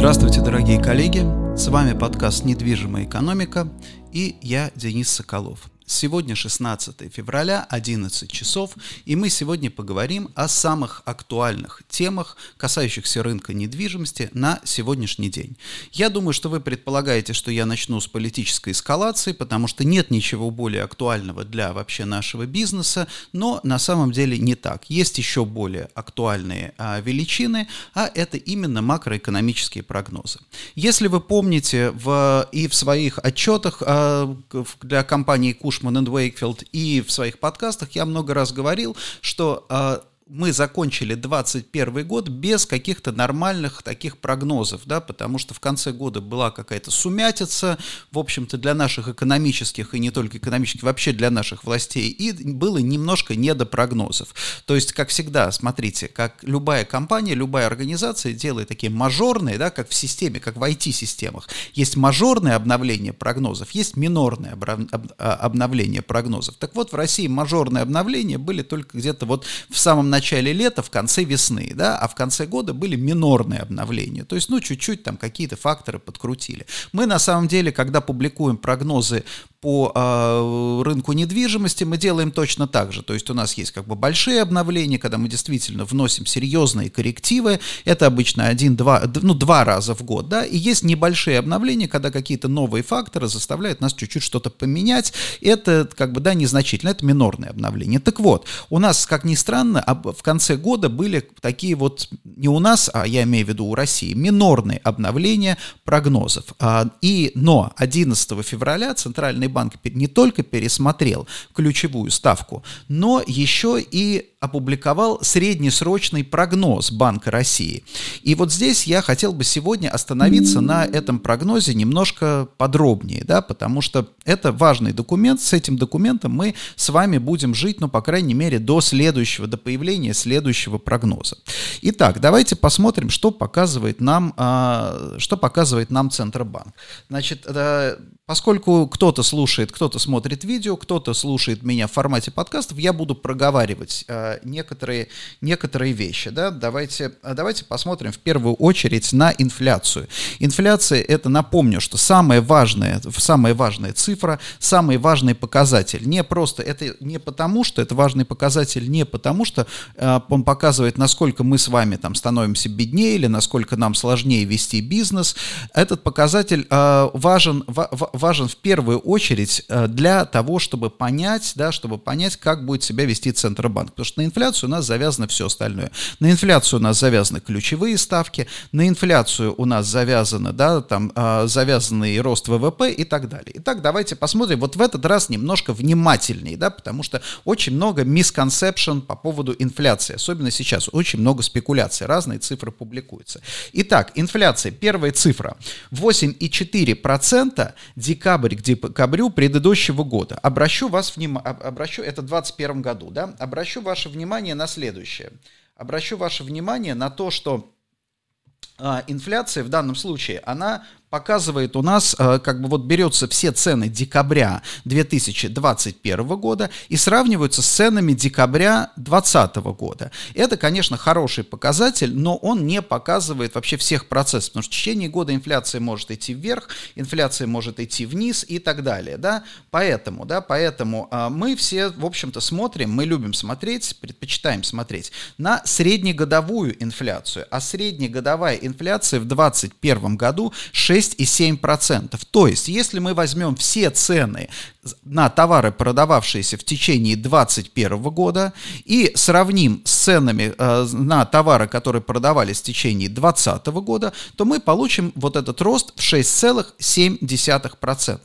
Здравствуйте, дорогие коллеги! С вами подкаст «Недвижимая экономика» и я, Денис Соколов. Сегодня 16 февраля, 11 часов, и мы сегодня поговорим о самых актуальных темах, касающихся рынка недвижимости на сегодняшний день. Я думаю, что вы предполагаете, что я начну с политической эскалации, потому что нет ничего более актуального для вообще нашего бизнеса, но на самом деле не так. Есть еще более актуальные а, величины, а это именно макроэкономические прогнозы. Если вы помните в, и в своих отчетах а, для компании Куш Cushman Wakefield и в своих подкастах я много раз говорил, что а, мы закончили 2021 год без каких-то нормальных таких прогнозов, да, потому что в конце года была какая-то сумятица, в общем-то, для наших экономических и не только экономических, вообще для наших властей, и было немножко не до прогнозов. То есть, как всегда, смотрите, как любая компания, любая организация делает такие мажорные, да, как в системе, как в IT-системах. Есть мажорное обновление прогнозов, есть минорное а, обновление прогнозов. Так вот, в России мажорные обновления были только где-то вот в самом начале начале лета, в конце весны, да, а в конце года были минорные обновления. То есть, ну, чуть-чуть там какие-то факторы подкрутили. Мы, на самом деле, когда публикуем прогнозы по э, рынку недвижимости мы делаем точно так же. То есть у нас есть как бы большие обновления, когда мы действительно вносим серьезные коррективы. Это обычно один-два, ну, два раза в год, да. И есть небольшие обновления, когда какие-то новые факторы заставляют нас чуть-чуть что-то поменять. Это как бы, да, незначительно. Это минорные обновления. Так вот, у нас, как ни странно, в конце года были такие вот, не у нас, а я имею в виду у России, минорные обновления прогнозов. А, и, но 11 февраля Центральный банк не только пересмотрел ключевую ставку, но еще и опубликовал среднесрочный прогноз Банка России. И вот здесь я хотел бы сегодня остановиться на этом прогнозе немножко подробнее, да, потому что это важный документ, с этим документом мы с вами будем жить, ну, по крайней мере, до следующего, до появления следующего прогноза. Итак, давайте посмотрим, что показывает нам, а, что показывает нам Центробанк. Значит, э, Поскольку кто-то слушает, кто-то смотрит видео, кто-то слушает меня в формате подкастов, я буду проговаривать э, некоторые, некоторые вещи. Да? Давайте, э, давайте посмотрим в первую очередь на инфляцию. Инфляция – это, напомню, что самая важная, самая важная цифра, самый важный показатель. Не просто, это не потому, что это важный показатель, не потому, что э, он показывает, насколько мы с вами там становимся беднее или насколько нам сложнее вести бизнес. Этот показатель э, важен, в, важен в первую очередь э, для того, чтобы понять, да, чтобы понять, как будет себя вести Центробанк. Потому что на инфляцию у нас завязано все остальное. На инфляцию у нас завязаны ключевые ставки, на инфляцию у нас завязаны, да, там, э, завязанный рост ВВП и так далее. Итак, давайте посмотрим вот в этот раз немножко внимательнее, да, потому что очень много misconception по поводу инфляции, особенно сейчас, очень много спекуляций, разные цифры публикуются. Итак, инфляция, первая цифра, 8,4% декабрь к декабрю предыдущего года. Обращу вас внимание, обращу, это в 2021 году, да, обращу ваше внимание на следующее. Обращу ваше внимание на то, что а, инфляция в данном случае, она показывает у нас, э, как бы вот берется все цены декабря 2021 года и сравниваются с ценами декабря 2020 года. Это, конечно, хороший показатель, но он не показывает вообще всех процессов, потому что в течение года инфляция может идти вверх, инфляция может идти вниз и так далее, да, поэтому, да, поэтому э, мы все, в общем-то, смотрим, мы любим смотреть, предпочитаем смотреть на среднегодовую инфляцию, а среднегодовая инфляция в 2021 году 6 6,7%. То есть, если мы возьмем все цены на товары, продававшиеся в течение 2021 года, и сравним с ценами э, на товары, которые продавались в течение 2020 года, то мы получим вот этот рост в 6,7%.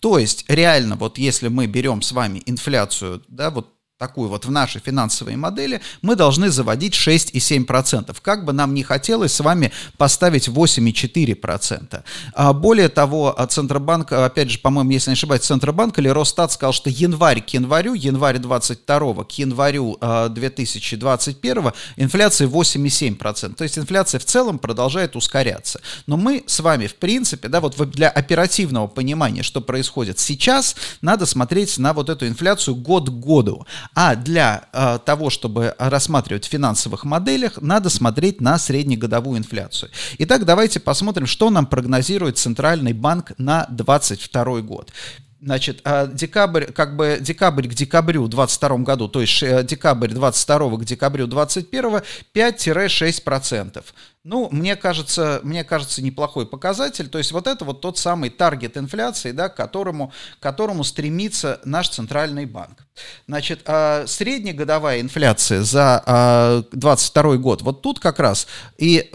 То есть, реально, вот если мы берем с вами инфляцию, да, вот такую вот в нашей финансовой модели, мы должны заводить 6,7%. Как бы нам не хотелось с вами поставить 8,4%. А более того, Центробанк, опять же, по-моему, если не ошибаюсь, Центробанк или Росстат сказал, что январь к январю, январь 22 к январю 2021 а, инфляция 8,7%. То есть инфляция в целом продолжает ускоряться. Но мы с вами, в принципе, да, вот для оперативного понимания, что происходит сейчас, надо смотреть на вот эту инфляцию год к году. А для э, того, чтобы рассматривать в финансовых моделях, надо смотреть на среднегодовую инфляцию. Итак, давайте посмотрим, что нам прогнозирует Центральный банк на 2022 год. Значит, а декабрь, как бы декабрь к декабрю 22 году, то есть э, декабрь 22 к декабрю 21 5-6%. Ну, мне кажется, мне кажется, неплохой показатель. То есть вот это вот тот самый таргет инфляции, да, к которому, к которому стремится наш центральный банк. Значит, а среднегодовая инфляция за 22 год, вот тут как раз и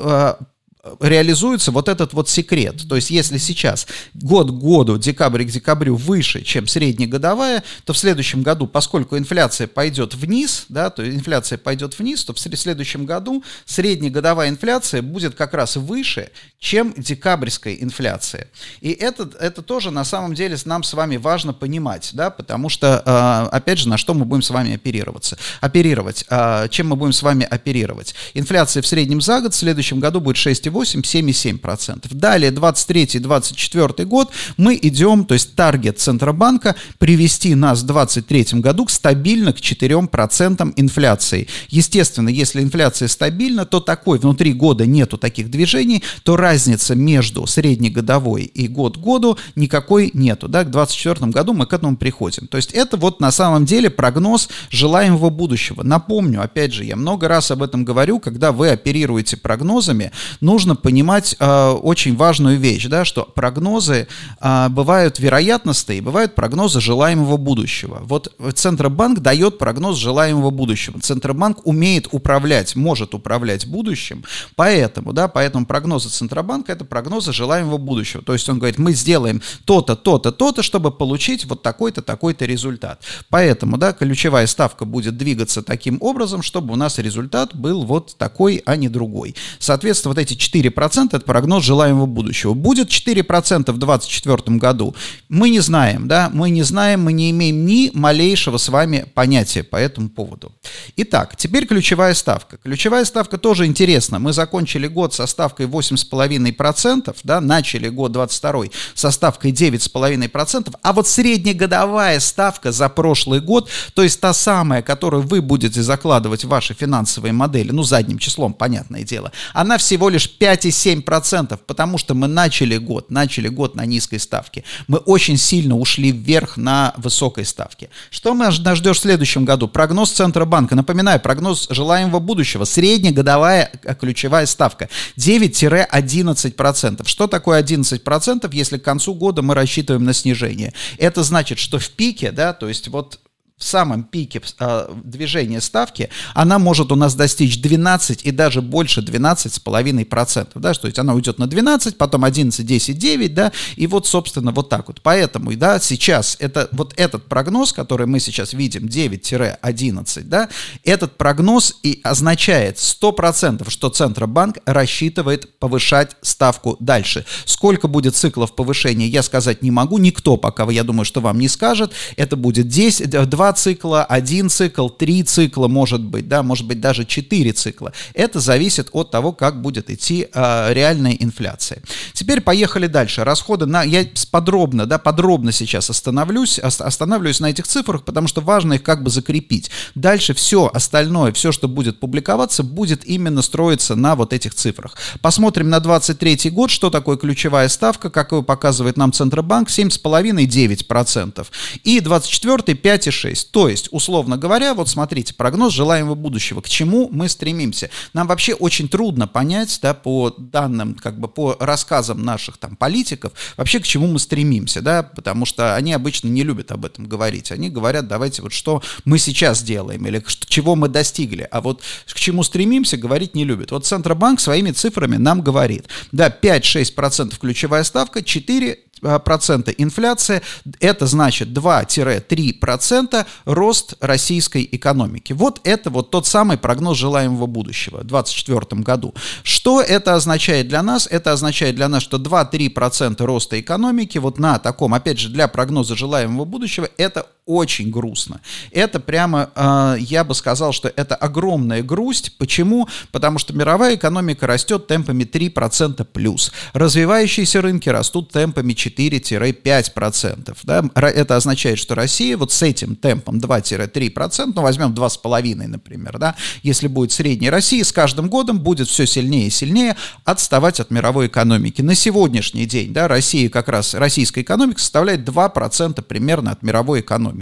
реализуется вот этот вот секрет. То есть если сейчас год к году, декабрь к декабрю выше, чем среднегодовая, то в следующем году, поскольку инфляция пойдет вниз, да, то инфляция пойдет вниз, то в следующем году среднегодовая инфляция будет как раз выше, чем декабрьская инфляция. И это, это тоже на самом деле нам с вами важно понимать, да, потому что, а, опять же, на что мы будем с вами оперироваться? Оперировать. А, чем мы будем с вами оперировать? Инфляция в среднем за год в следующем году будет 6,8 7,7%. Далее, 23-24 год, мы идем, то есть таргет Центробанка привести нас в 2023 году к стабильно к 4% инфляции. Естественно, если инфляция стабильна, то такой внутри года нету таких движений, то разница между среднегодовой и год году никакой нету. Да? К 2024 году мы к этому приходим. То есть это вот на самом деле прогноз желаемого будущего. Напомню, опять же, я много раз об этом говорю, когда вы оперируете прогнозами, нужно нужно понимать э, очень важную вещь, да, что прогнозы э, бывают вероятностные, бывают прогнозы желаемого будущего. Вот Центробанк дает прогноз желаемого будущего. Центробанк умеет управлять, может управлять будущим, поэтому, да, поэтому прогнозы Центробанка это прогнозы желаемого будущего. То есть он говорит, мы сделаем то-то, то-то, то-то, чтобы получить вот такой-то, такой-то результат. Поэтому, да, ключевая ставка будет двигаться таким образом, чтобы у нас результат был вот такой, а не другой. Соответственно, вот эти 4% это прогноз желаемого будущего. Будет 4% в 2024 году? Мы не знаем, да, мы не знаем, мы не имеем ни малейшего с вами понятия по этому поводу. Итак, теперь ключевая ставка. Ключевая ставка тоже интересна. Мы закончили год со ставкой 8,5%, да, начали год 22 со ставкой 9,5%, а вот среднегодовая ставка за прошлый год, то есть та самая, которую вы будете закладывать в ваши финансовые модели, ну, задним числом, понятное дело, она всего лишь 5,7%, потому что мы начали год, начали год на низкой ставке. Мы очень сильно ушли вверх на высокой ставке. Что нас ждет в следующем году? Прогноз Центробанка. Напоминаю, прогноз желаемого будущего. Средняя годовая э, ключевая ставка 9-11%. Что такое 11%, если к концу года мы рассчитываем на снижение? Это значит, что в пике, да, то есть вот в самом пике э, движения ставки, она может у нас достичь 12 и даже больше 12,5%, да, то есть она уйдет на 12, потом 11, 10, 9, да, и вот, собственно, вот так вот. Поэтому, да, сейчас это, вот этот прогноз, который мы сейчас видим, 9-11, да, этот прогноз и означает 100%, что Центробанк рассчитывает повышать ставку дальше. Сколько будет циклов повышения, я сказать не могу, никто пока, я думаю, что вам не скажет, это будет 10, 20, цикла, один цикл, три цикла, может быть, да, может быть даже четыре цикла. Это зависит от того, как будет идти э, реальная инфляция. Теперь поехали дальше. Расходы на... Я подробно, да, подробно сейчас остановлюсь, останавливаюсь на этих цифрах, потому что важно их как бы закрепить. Дальше все остальное, все, что будет публиковаться, будет именно строиться на вот этих цифрах. Посмотрим на 23 год, что такое ключевая ставка, как его показывает нам Центробанк, 7,5-9%. И 24 5,6%. То есть, условно говоря, вот смотрите, прогноз желаемого будущего, к чему мы стремимся. Нам вообще очень трудно понять, да, по данным, как бы по рассказам наших там политиков, вообще к чему мы стремимся, да, потому что они обычно не любят об этом говорить. Они говорят, давайте вот что мы сейчас делаем или чего мы достигли, а вот к чему стремимся, говорить не любят. Вот Центробанк своими цифрами нам говорит, да, 5-6% ключевая ставка, 4 процента инфляция, это значит 2-3% рост российской экономики. Вот это вот тот самый прогноз желаемого будущего в 2024 году. Что это означает для нас? Это означает для нас, что 2-3% роста экономики вот на таком, опять же, для прогноза желаемого будущего, это очень грустно. Это прямо, э, я бы сказал, что это огромная грусть. Почему? Потому что мировая экономика растет темпами 3% плюс. Развивающиеся рынки растут темпами 4-5%. Да? Это означает, что Россия вот с этим темпом 2-3%, ну возьмем 2,5, например, да, если будет средняя Россия, с каждым годом будет все сильнее и сильнее отставать от мировой экономики. На сегодняшний день, да, Россия как раз, российская экономика составляет 2% примерно от мировой экономики.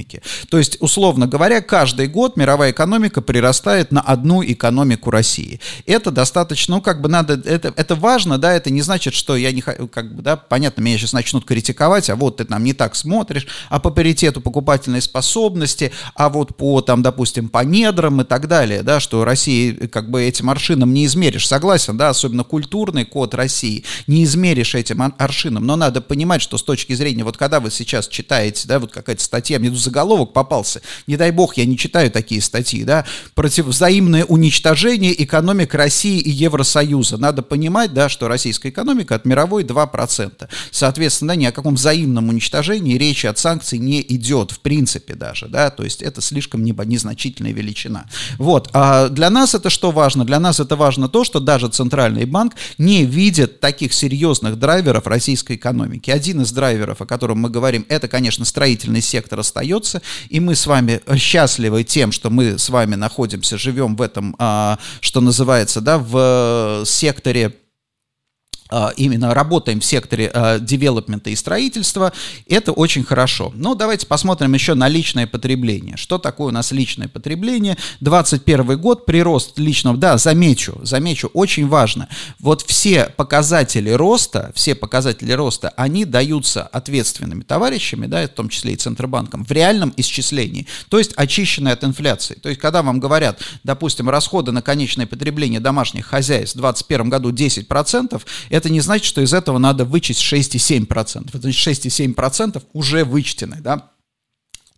То есть, условно говоря, каждый год мировая экономика прирастает на одну экономику России. Это достаточно, ну, как бы надо, это, это важно, да, это не значит, что я не, как бы, да, понятно, меня сейчас начнут критиковать, а вот ты там не так смотришь, а по паритету покупательной способности, а вот по, там, допустим, по недрам и так далее, да, что России, как бы, этим аршином не измеришь, согласен, да, особенно культурный код России, не измеришь этим аршином, но надо понимать, что с точки зрения, вот когда вы сейчас читаете, да, вот какая-то статья, мне заголовок попался, не дай бог, я не читаю такие статьи, да, против взаимное уничтожение экономик России и Евросоюза. Надо понимать, да, что российская экономика от мировой 2%. Соответственно, ни о каком взаимном уничтожении речи от санкций не идет, в принципе даже, да, то есть это слишком незначительная величина. Вот, а для нас это что важно? Для нас это важно то, что даже Центральный банк не видит таких серьезных драйверов российской экономики. Один из драйверов, о котором мы говорим, это, конечно, строительный сектор остается, и мы с вами счастливы тем, что мы с вами находимся, живем в этом, а, что называется, да, в секторе а, именно работаем в секторе девелопмента и строительства, это очень хорошо. Но давайте посмотрим еще на личное потребление. Что такое у нас личное потребление? 21 год, прирост личного, да, замечу, замечу, очень важно. Вот все показатели роста, все показатели роста, они даются ответственными товарищами, да, в том числе и Центробанком, в реальном исчислении, то есть очищенные от инфляции. То есть, когда вам говорят, допустим, расходы на конечное потребление домашних хозяйств в 2021 году 10%, это это не значит, что из этого надо вычесть 6,7%. Это значит 6,7% уже вычтены, да,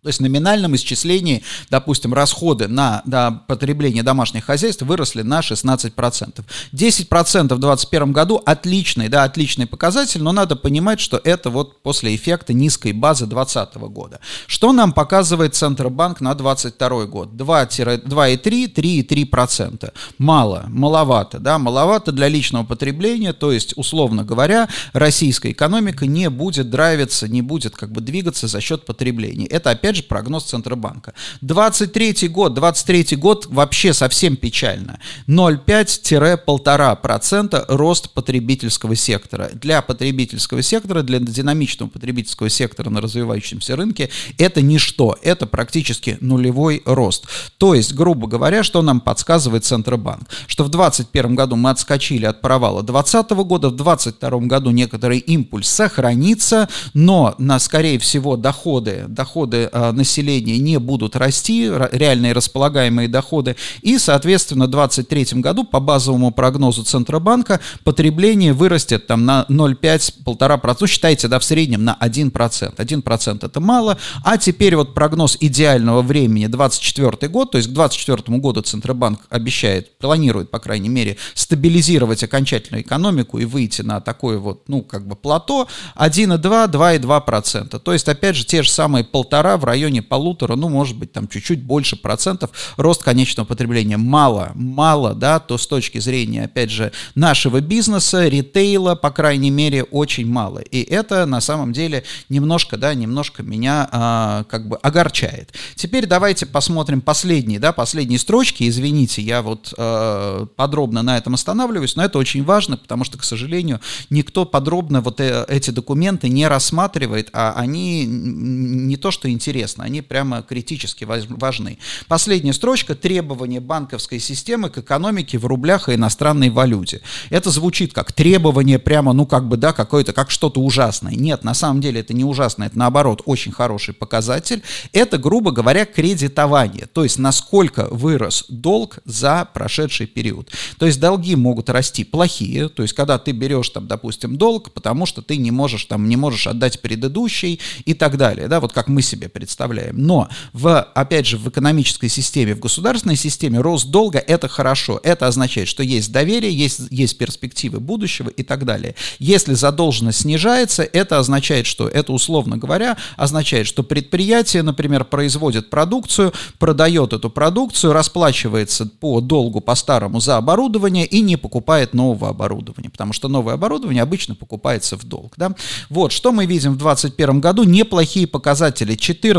то есть в номинальном исчислении, допустим, расходы на, на потребление домашних хозяйств выросли на 16%. 10% в 2021 году отличный, да, отличный показатель, но надо понимать, что это вот после эффекта низкой базы 2020 года. Что нам показывает Центробанк на 2022 год? 2,3, 3,3%. Мало, маловато, да, маловато для личного потребления, то есть, условно говоря, российская экономика не будет драйвиться, не будет как бы двигаться за счет потребления. Это опять опять же, прогноз Центробанка. 23 год, 23 год вообще совсем печально. 0,5-1,5% рост потребительского сектора. Для потребительского сектора, для динамичного потребительского сектора на развивающемся рынке это ничто, это практически нулевой рост. То есть, грубо говоря, что нам подсказывает Центробанк? Что в 2021 году мы отскочили от провала 2020 года, в 2022 году некоторый импульс сохранится, но на, скорее всего, доходы, доходы э, населения не будут расти, реальные располагаемые доходы, и, соответственно, в 2023 году по базовому прогнозу Центробанка потребление вырастет там на 0,5-1,5%, ну, считайте, да, в среднем на 1%. 1% это мало, а теперь вот прогноз идеального времени 24 год, то есть к 24 году Центробанк обещает, планирует, по крайней мере, стабилизировать окончательную экономику и выйти на такое вот, ну, как бы плато. 1,2, 2,2%. То есть, опять же, те же самые полтора в районе полутора, ну, может быть, там чуть-чуть больше процентов рост конечного потребления. Мало, мало, да, то с точки зрения, опять же, нашего бизнеса, ритейла, по крайней мере, очень мало. И это на самом деле немножко, да, немножко меня а, как бы огорчает. Теперь давайте посмотрим последние, да, последние строчки. Извините, я вот а, подробно на этом останавливаюсь, но это очень важно, потому что, к сожалению, никто подробно вот э, эти документы не рассматривает, а они не то, что интересны, интересно, они прямо критически важны. Последняя строчка – требования банковской системы к экономике в рублях и иностранной валюте. Это звучит как требование прямо, ну как бы, да, какое-то, как что-то ужасное. Нет, на самом деле это не ужасно, это наоборот очень хороший показатель. Это, грубо говоря, кредитование, то есть насколько вырос долг за прошедший период. То есть долги могут расти плохие, то есть когда ты берешь там, допустим, долг, потому что ты не можешь там, не можешь отдать предыдущий и так далее, да, вот как мы себе представляем представляем. Но, в, опять же, в экономической системе, в государственной системе рост долга – это хорошо. Это означает, что есть доверие, есть, есть перспективы будущего и так далее. Если задолженность снижается, это означает, что это, условно говоря, означает, что предприятие, например, производит продукцию, продает эту продукцию, расплачивается по долгу по-старому за оборудование и не покупает нового оборудования, потому что новое оборудование обычно покупается в долг. Да? Вот, что мы видим в 2021 году? Неплохие показатели. 14%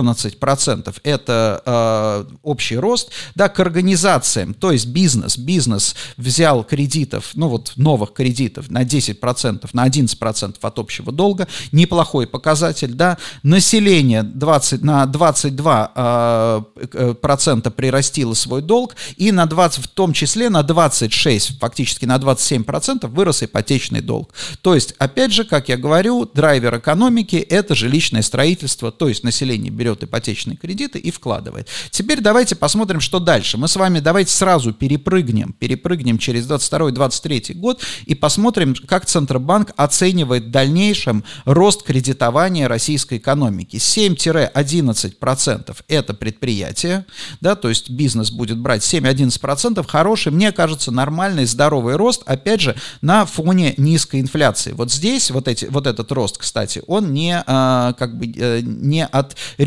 это э, общий рост. Да, к организациям, то есть бизнес. Бизнес взял кредитов, ну вот новых кредитов на 10%, на 11% от общего долга. Неплохой показатель. Да? Население 20, на 22% э, э, процента прирастило свой долг и на 20, в том числе на 26, фактически на 27% вырос ипотечный долг. То есть, опять же, как я говорю, драйвер экономики – это жилищное строительство, то есть население берет ипотечные кредиты и вкладывает. Теперь давайте посмотрим, что дальше. Мы с вами давайте сразу перепрыгнем, перепрыгнем через 22-23 год и посмотрим, как Центробанк оценивает в дальнейшем рост кредитования российской экономики. 7-11% это предприятие, да, то есть бизнес будет брать 7-11%, хороший, мне кажется, нормальный, здоровый рост, опять же, на фоне низкой инфляции. Вот здесь вот, эти, вот этот рост, кстати, он не, а, как бы, э, не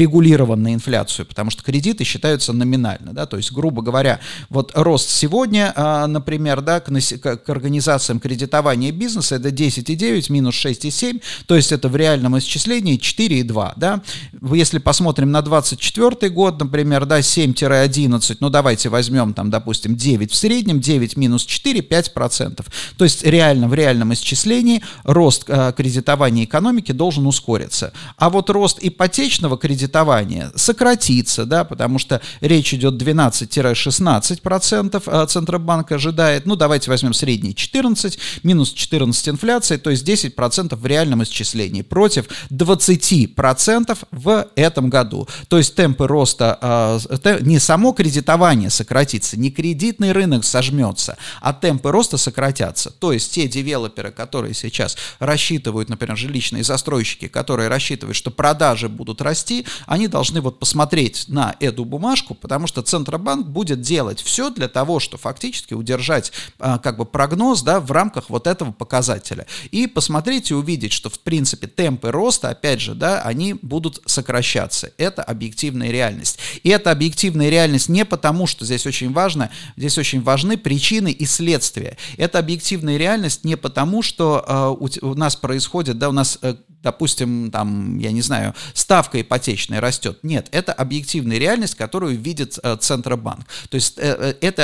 отрегулирован на инфляцию, потому что кредиты считаются номинально, да, то есть, грубо говоря, вот рост сегодня, а, например, да, к, к организациям кредитования бизнеса это 10,9 минус 6,7, то есть это в реальном исчислении 4,2, да, если посмотрим на 24 год, например, да, 7-11, ну давайте возьмем там, допустим, 9 в среднем, 9 минус 4, 5%. То есть реально в реальном исчислении рост э, кредитования экономики должен ускориться. А вот рост ипотечного кредитования сократится, да, потому что речь идет 12-16% э, Центробанк ожидает. Ну давайте возьмем средний 14, минус 14 инфляции, то есть 10% в реальном исчислении против 20% в этом году. То есть темпы роста, э, не само кредитование сократится, не кредитный рынок сожмется, а темпы роста сократятся. То есть те девелоперы, которые сейчас рассчитывают, например, жилищные застройщики, которые рассчитывают, что продажи будут расти, они должны вот посмотреть на эту бумажку, потому что Центробанк будет делать все для того, чтобы фактически удержать э, как бы прогноз да, в рамках вот этого показателя. И посмотреть и увидеть, что в принципе темпы роста, опять же, да, они будут сокращаться. Это объективная реальность. И это объективная реальность не потому, что здесь очень важно, здесь очень важны причины и следствия. Это объективная реальность не потому, что э, у, у нас происходит, да, у нас э, допустим, там, я не знаю, ставка ипотечная растет. Нет, это объективная реальность, которую видит э, Центробанк. То есть э, э это,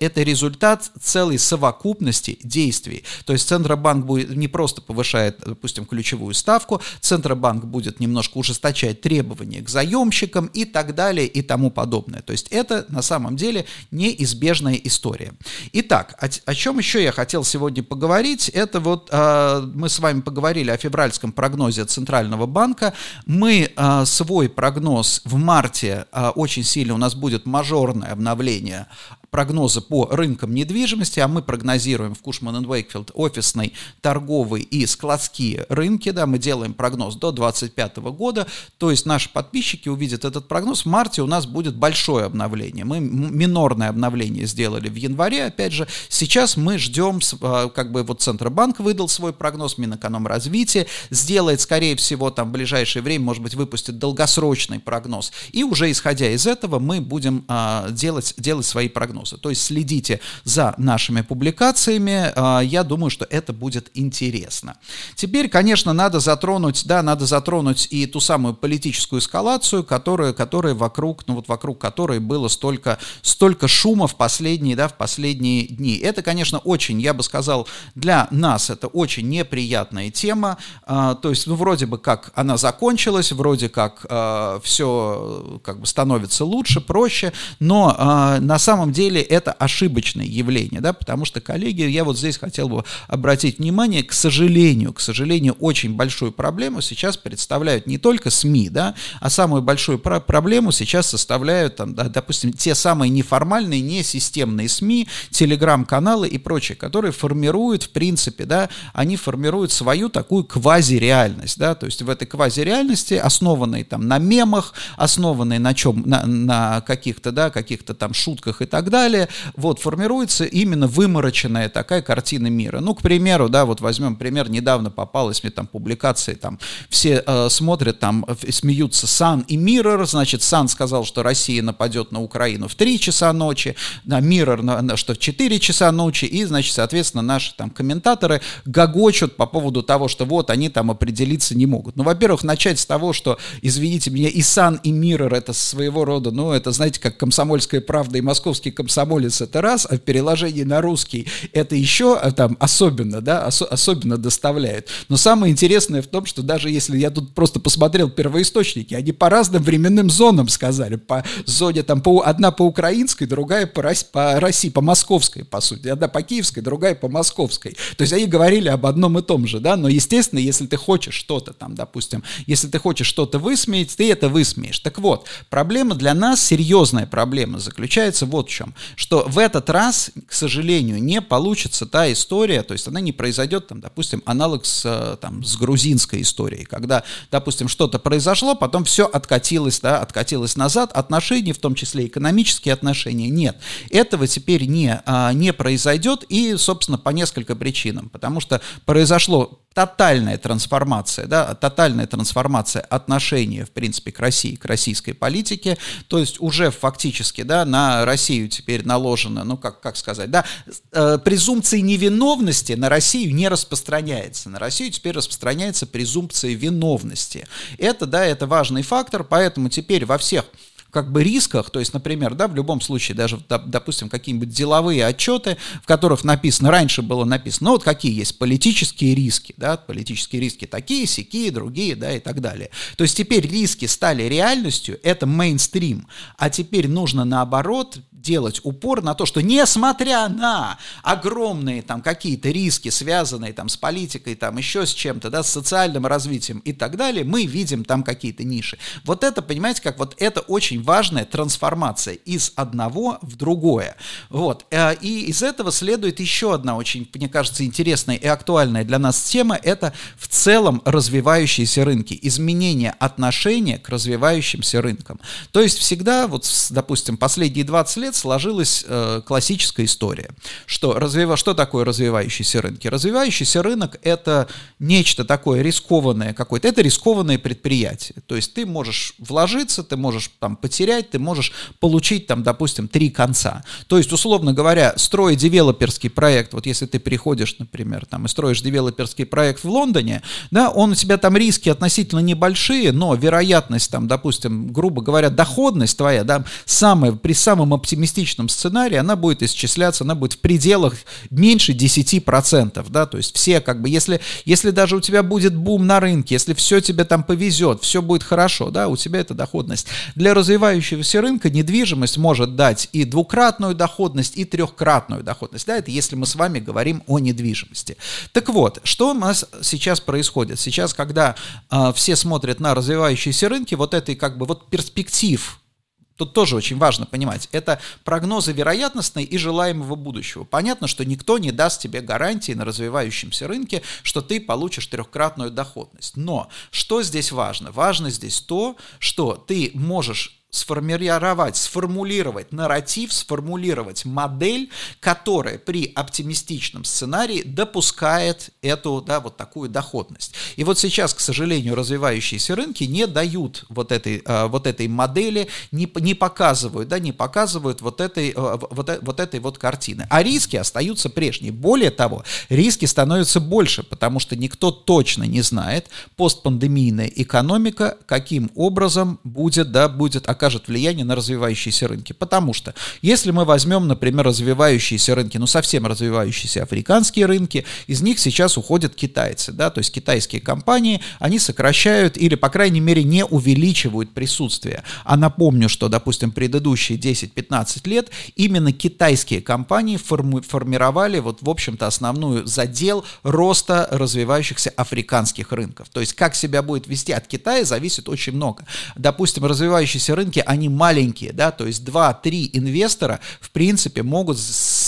это результат целой совокупности действий. То есть Центробанк будет не просто повышает, допустим, ключевую ставку, Центробанк будет немножко ужесточать требования к заемщикам и так далее и тому подобное. То есть это на самом деле неизбежная история. Итак, о, о чем еще я хотел сегодня поговорить? Это вот э, мы с вами поговорили о февральском прогнозе прогнозе Центрального банка. Мы э, свой прогноз в марте э, очень сильно, у нас будет мажорное обновление прогнозы по рынкам недвижимости, а мы прогнозируем в Кушман Уэйкфилд офисный, торговый и складские рынки, да, мы делаем прогноз до 2025 года, то есть наши подписчики увидят этот прогноз, в марте у нас будет большое обновление, мы минорное обновление сделали в январе, опять же, сейчас мы ждем, а, как бы вот Центробанк выдал свой прогноз, Минэкономразвитие сделает, скорее всего, там в ближайшее время, может быть, выпустит долгосрочный прогноз, и уже исходя из этого мы будем а, делать, делать свои прогнозы прогнозы. То есть следите за нашими публикациями, а, я думаю, что это будет интересно. Теперь, конечно, надо затронуть, да, надо затронуть и ту самую политическую эскалацию, которая, которая вокруг, ну вот вокруг которой было столько, столько шума в последние, да, в последние дни. Это, конечно, очень, я бы сказал, для нас это очень неприятная тема, а, то есть, ну, вроде бы как она закончилась, вроде как а, все как бы становится лучше, проще, но на самом деле деле это ошибочное явление, да, потому что, коллеги, я вот здесь хотел бы обратить внимание, к сожалению, к сожалению, очень большую проблему сейчас представляют не только СМИ, да, а самую большую про- проблему сейчас составляют, там, да, допустим, те самые неформальные, несистемные СМИ, телеграм-каналы и прочее, которые формируют, в принципе, да, они формируют свою такую квазиреальность, да, то есть в этой квазиреальности, основанной там на мемах, основанной на чем, на, на каких-то, да, каких-то там шутках и так далее, вот, формируется именно вымороченная такая картина мира. Ну, к примеру, да, вот возьмем пример, недавно попалась мне там публикация, там все э, смотрят, там смеются Сан и Миррор, значит, Сан сказал, что Россия нападет на Украину в 3 часа ночи, на Миррор, на, на, что в 4 часа ночи, и, значит, соответственно, наши там комментаторы гогочут по поводу того, что вот они там определиться не могут. Ну, во-первых, начать с того, что, извините меня, и Сан, и Миррор это своего рода, ну, это, знаете, как комсомольская правда и московский комсомолец это раз, а в переложении на русский это еще а, там особенно, да, ос- особенно доставляет. Но самое интересное в том, что даже если я тут просто посмотрел первоисточники, они по разным временным зонам сказали, по зоне там по, одна по украинской, другая по, по России, по московской, по сути, одна по киевской, другая по московской. То есть они говорили об одном и том же, да, но, естественно, если ты хочешь что-то там, допустим, если ты хочешь что-то высмеять, ты это высмеешь. Так вот, проблема для нас, серьезная проблема заключается вот в чем, что в этот раз, к сожалению, не получится та история, то есть она не произойдет, там, допустим, аналог с, э, там, с грузинской историей, когда, допустим, что-то произошло, потом все откатилось, да, откатилось назад, отношений, в том числе экономические отношения, нет. Этого теперь не, а, не произойдет, и, собственно, по несколько причинам, потому что произошло тотальная трансформация, да, тотальная трансформация отношения, в принципе, к России, к российской политике, то есть уже фактически, да, на Россию теперь наложено, ну, как, как сказать, да, э, презумпция невиновности на Россию не распространяется, на Россию теперь распространяется презумпция виновности. Это, да, это важный фактор, поэтому теперь во всех как бы рисках, то есть, например, да, в любом случае, даже, допустим, какие-нибудь деловые отчеты, в которых написано, раньше было написано, ну вот какие есть политические риски, да, политические риски такие, сякие, другие, да, и так далее. То есть теперь риски стали реальностью, это мейнстрим, а теперь нужно наоборот делать упор на то, что несмотря на огромные там какие-то риски, связанные там с политикой, там еще с чем-то, да, с социальным развитием и так далее, мы видим там какие-то ниши. Вот это, понимаете, как вот это очень важная трансформация из одного в другое. Вот. Э, и из этого следует еще одна очень, мне кажется, интересная и актуальная для нас тема, это в целом развивающиеся рынки, изменение отношения к развивающимся рынкам. То есть всегда, вот, допустим, последние 20 лет сложилась э, классическая история, что, развива, что такое развивающиеся рынки? Развивающийся рынок – это нечто такое рискованное какое-то, это рискованное предприятие. То есть ты можешь вложиться, ты можешь там потерять, ты можешь получить там, допустим, три конца. То есть, условно говоря, строя девелоперский проект, вот если ты приходишь, например, там и строишь девелоперский проект в Лондоне, да, он у тебя там риски относительно небольшие, но вероятность там, допустим, грубо говоря, доходность твоя, да, самая, при самом оптимистичном сценарии, она будет исчисляться, она будет в пределах меньше 10%, да, то есть все как бы, если, если даже у тебя будет бум на рынке, если все тебе там повезет, все будет хорошо, да, у тебя это доходность. Для развивающегося рынка недвижимость может дать и двукратную доходность, и трехкратную доходность. Да, это если мы с вами говорим о недвижимости. Так вот, что у нас сейчас происходит? Сейчас, когда э, все смотрят на развивающиеся рынки, вот этой как бы вот перспектив Тут тоже очень важно понимать, это прогнозы вероятностные и желаемого будущего. Понятно, что никто не даст тебе гарантии на развивающемся рынке, что ты получишь трехкратную доходность. Но что здесь важно? Важно здесь то, что ты можешь сформировать, сформулировать нарратив, сформулировать модель, которая при оптимистичном сценарии допускает эту, да, вот такую доходность. И вот сейчас, к сожалению, развивающиеся рынки не дают вот этой, э, вот этой модели, не, не показывают, да, не показывают вот этой, э, вот, вот этой вот картины. А риски остаются прежние. Более того, риски становятся больше, потому что никто точно не знает, постпандемийная экономика каким образом будет, да, будет окажет влияние на развивающиеся рынки. Потому что, если мы возьмем, например, развивающиеся рынки, ну совсем развивающиеся африканские рынки, из них сейчас уходят китайцы, да, то есть китайские компании, они сокращают или, по крайней мере, не увеличивают присутствие. А напомню, что, допустим, предыдущие 10-15 лет именно китайские компании форми формировали вот, в общем-то, основную задел роста развивающихся африканских рынков. То есть, как себя будет вести от Китая, зависит очень много. Допустим, развивающиеся рынки, они маленькие, да, то есть 2-3 инвестора, в принципе, могут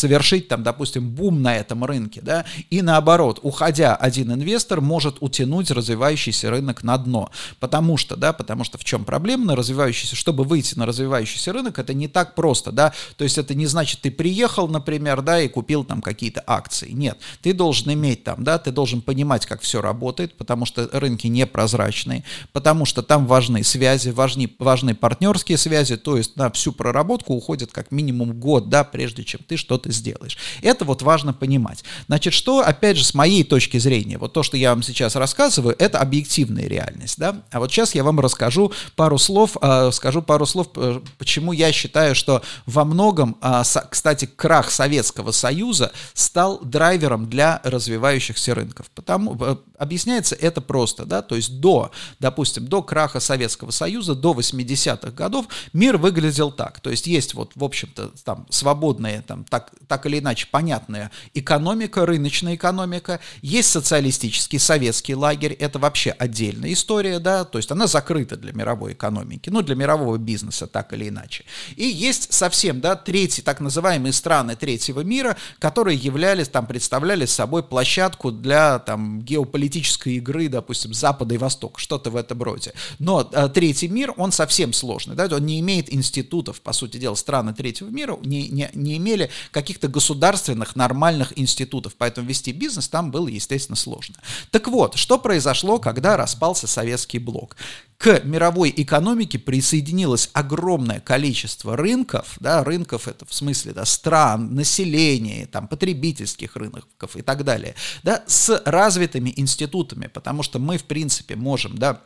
совершить там, допустим, бум на этом рынке, да, и наоборот, уходя один инвестор может утянуть развивающийся рынок на дно, потому что, да, потому что в чем проблема? На развивающийся, чтобы выйти на развивающийся рынок, это не так просто, да, то есть это не значит, ты приехал, например, да, и купил там какие-то акции, нет, ты должен иметь там, да, ты должен понимать, как все работает, потому что рынки непрозрачные, потому что там важны связи, важны, важны партнерские связи, то есть на всю проработку уходит как минимум год, да, прежде чем ты что-то сделаешь. Это вот важно понимать. Значит, что, опять же, с моей точки зрения, вот то, что я вам сейчас рассказываю, это объективная реальность, да, а вот сейчас я вам расскажу пару слов, э, скажу пару слов, э, почему я считаю, что во многом, э, со, кстати, крах Советского Союза стал драйвером для развивающихся рынков. Потому, э, объясняется это просто, да, то есть до, допустим, до краха Советского Союза, до 80-х годов мир выглядел так, то есть есть вот, в общем-то, там свободная, там, так, так или иначе понятная экономика, рыночная экономика, есть социалистический советский лагерь, это вообще отдельная история, да, то есть она закрыта для мировой экономики, ну, для мирового бизнеса, так или иначе. И есть совсем, да, третьи, так называемые страны третьего мира, которые являлись, там, представляли собой площадку для, там, геополитической игры, допустим, Запада и Востока, что-то в этом роде. Но а, третий мир, он совсем сложный, да, он не имеет институтов, по сути дела, страны третьего мира не, не, не имели каких-то государственных нормальных институтов, поэтому вести бизнес там было, естественно, сложно. Так вот, что произошло, когда распался советский блок? к мировой экономике присоединилось огромное количество рынков, да, рынков это в смысле да, стран, населения, там, потребительских рынков и так далее, да, с развитыми институтами, потому что мы, в принципе, можем, да,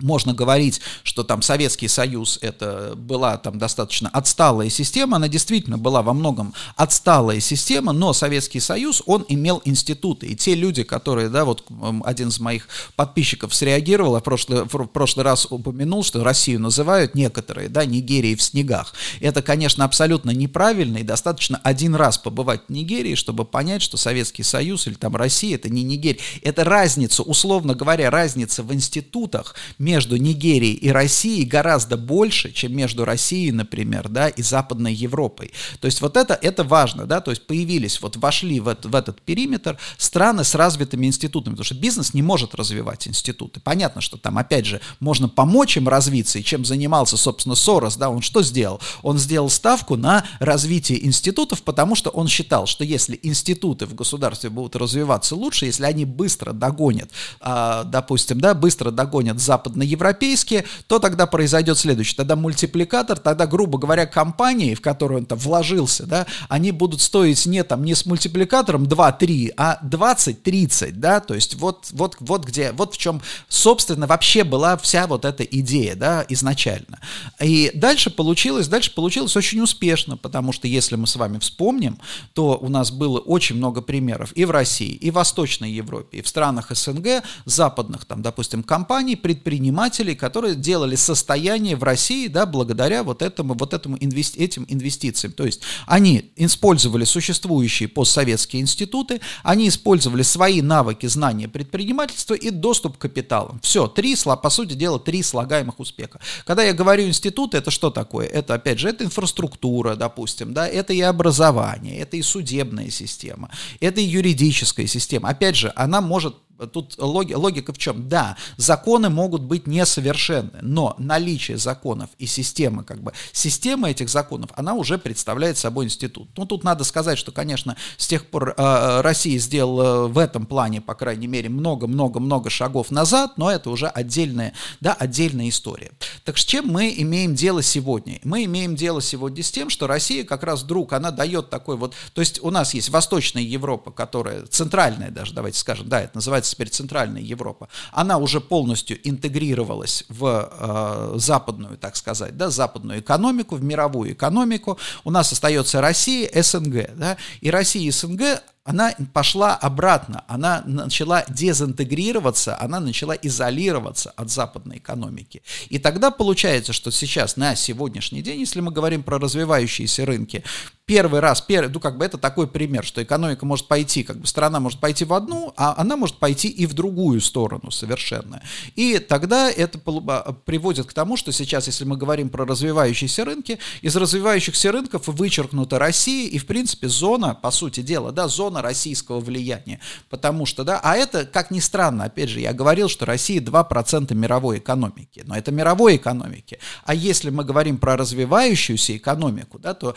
можно говорить, что там Советский Союз это была там достаточно отсталая система, она действительно была во многом отсталая система, но Советский Союз, он имел институты, и те люди, которые, да, вот один из моих подписчиков среагировал, а в прошлый, в прошлый раз упомянул, что Россию называют некоторые, да, Нигерии в снегах. Это, конечно, абсолютно неправильно, и достаточно один раз побывать в Нигерии, чтобы понять, что Советский Союз или там Россия это не Нигерия, это разница, условно говоря, разница в институтах между Нигерией и Россией гораздо больше, чем между Россией, например, да, и Западной Европой. То есть вот это, это важно, да, то есть появились, вот вошли в, это, в этот периметр страны с развитыми институтами, потому что бизнес не может развивать институты. Понятно, что там, опять же, можно помочь им развиться, и чем занимался, собственно, Сорос, да, он что сделал? Он сделал ставку на развитие институтов, потому что он считал, что если институты в государстве будут развиваться лучше, если они быстро догонят, а, допустим, да, быстро догонят западные западноевропейские, то тогда произойдет следующее. Тогда мультипликатор, тогда, грубо говоря, компании, в которые он там вложился, да, они будут стоить не там, не с мультипликатором 2-3, а 20-30, да, то есть вот, вот, вот где, вот в чем, собственно, вообще была вся вот эта идея, да, изначально. И дальше получилось, дальше получилось очень успешно, потому что если мы с вами вспомним, то у нас было очень много примеров и в России, и в Восточной Европе, и в странах СНГ, западных, там, допустим, компаний, предпринимателей, предпринимателей, которые делали состояние в России, да, благодаря вот этому, вот этому инвести, этим инвестициям. То есть они использовали существующие постсоветские институты, они использовали свои навыки, знания предпринимательства и доступ к капиталам. Все, три, по сути дела, три слагаемых успеха. Когда я говорю институты, это что такое? Это, опять же, это инфраструктура, допустим, да, это и образование, это и судебная система, это и юридическая система. Опять же, она может Тут логи, логика в чем? Да, законы могут быть несовершенны, но наличие законов и системы, как бы, система этих законов, она уже представляет собой институт. Ну, тут надо сказать, что, конечно, с тех пор э, Россия сделала в этом плане, по крайней мере, много-много-много шагов назад, но это уже отдельная, да, отдельная история. Так с чем мы имеем дело сегодня? Мы имеем дело сегодня с тем, что Россия как раз вдруг, она дает такой вот, то есть у нас есть Восточная Европа, которая, центральная даже, давайте скажем, да, это называется называется теперь Центральная Европа, она уже полностью интегрировалась в э, западную, так сказать, да, западную экономику, в мировую экономику. У нас остается Россия, СНГ, да, и Россия и СНГ она пошла обратно, она начала дезинтегрироваться, она начала изолироваться от западной экономики. И тогда получается, что сейчас, на сегодняшний день, если мы говорим про развивающиеся рынки, первый раз, первый, ну как бы это такой пример, что экономика может пойти, как бы страна может пойти в одну, а она может пойти и в другую сторону совершенно. И тогда это а, приводит к тому, что сейчас, если мы говорим про развивающиеся рынки, из развивающихся рынков вычеркнута Россия и, в принципе, зона, по сути дела, да, зона российского влияния. Потому что, да, а это, как ни странно, опять же, я говорил, что Россия 2% мировой экономики, но это мировой экономики. А если мы говорим про развивающуюся экономику, да, то